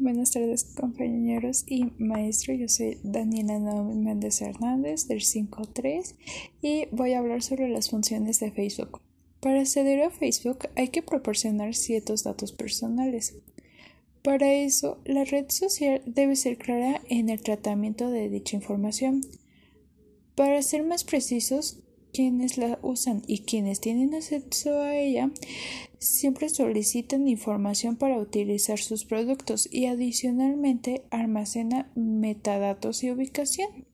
Buenas tardes compañeros y maestro, yo soy Daniela Naomi Méndez Hernández del 5.3 y voy a hablar sobre las funciones de Facebook. Para acceder a Facebook hay que proporcionar ciertos datos personales. Para eso, la red social debe ser clara en el tratamiento de dicha información. Para ser más precisos, quienes la usan y quienes tienen acceso a ella siempre solicitan información para utilizar sus productos y adicionalmente almacena metadatos y ubicación.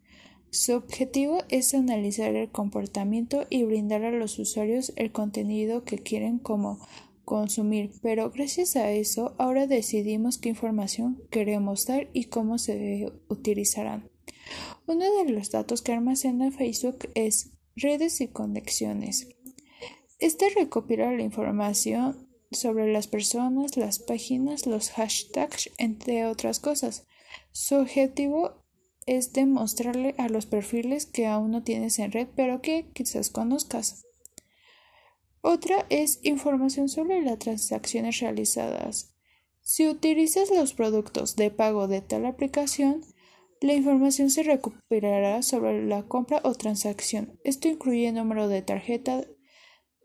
Su objetivo es analizar el comportamiento y brindar a los usuarios el contenido que quieren como consumir, pero gracias a eso ahora decidimos qué información queremos dar y cómo se utilizarán. Uno de los datos que almacena Facebook es redes y conexiones. Este recopila la información sobre las personas, las páginas, los hashtags, entre otras cosas. Su objetivo es demostrarle a los perfiles que aún no tienes en red, pero que quizás conozcas. Otra es información sobre las transacciones realizadas. Si utilizas los productos de pago de tal aplicación, la información se recuperará sobre la compra o transacción. Esto incluye número de tarjeta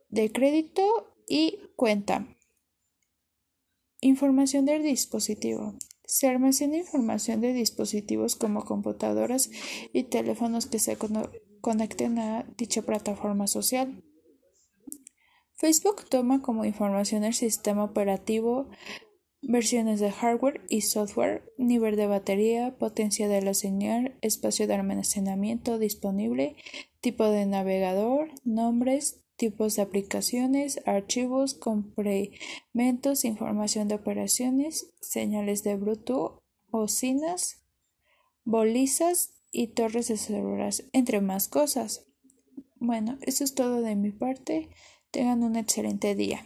de crédito y cuenta. Información del dispositivo. Se almacena información de dispositivos como computadoras y teléfonos que se conecten a dicha plataforma social. Facebook toma como información el sistema operativo, versiones de hardware y software, nivel de batería, potencia de la señal, espacio de almacenamiento disponible, tipo de navegador, nombres, tipos de aplicaciones, archivos, complementos, información de operaciones, señales de Bluetooth, bocinas, bolizas y torres de celulares, entre más cosas. Bueno, eso es todo de mi parte. Tengan un excelente día.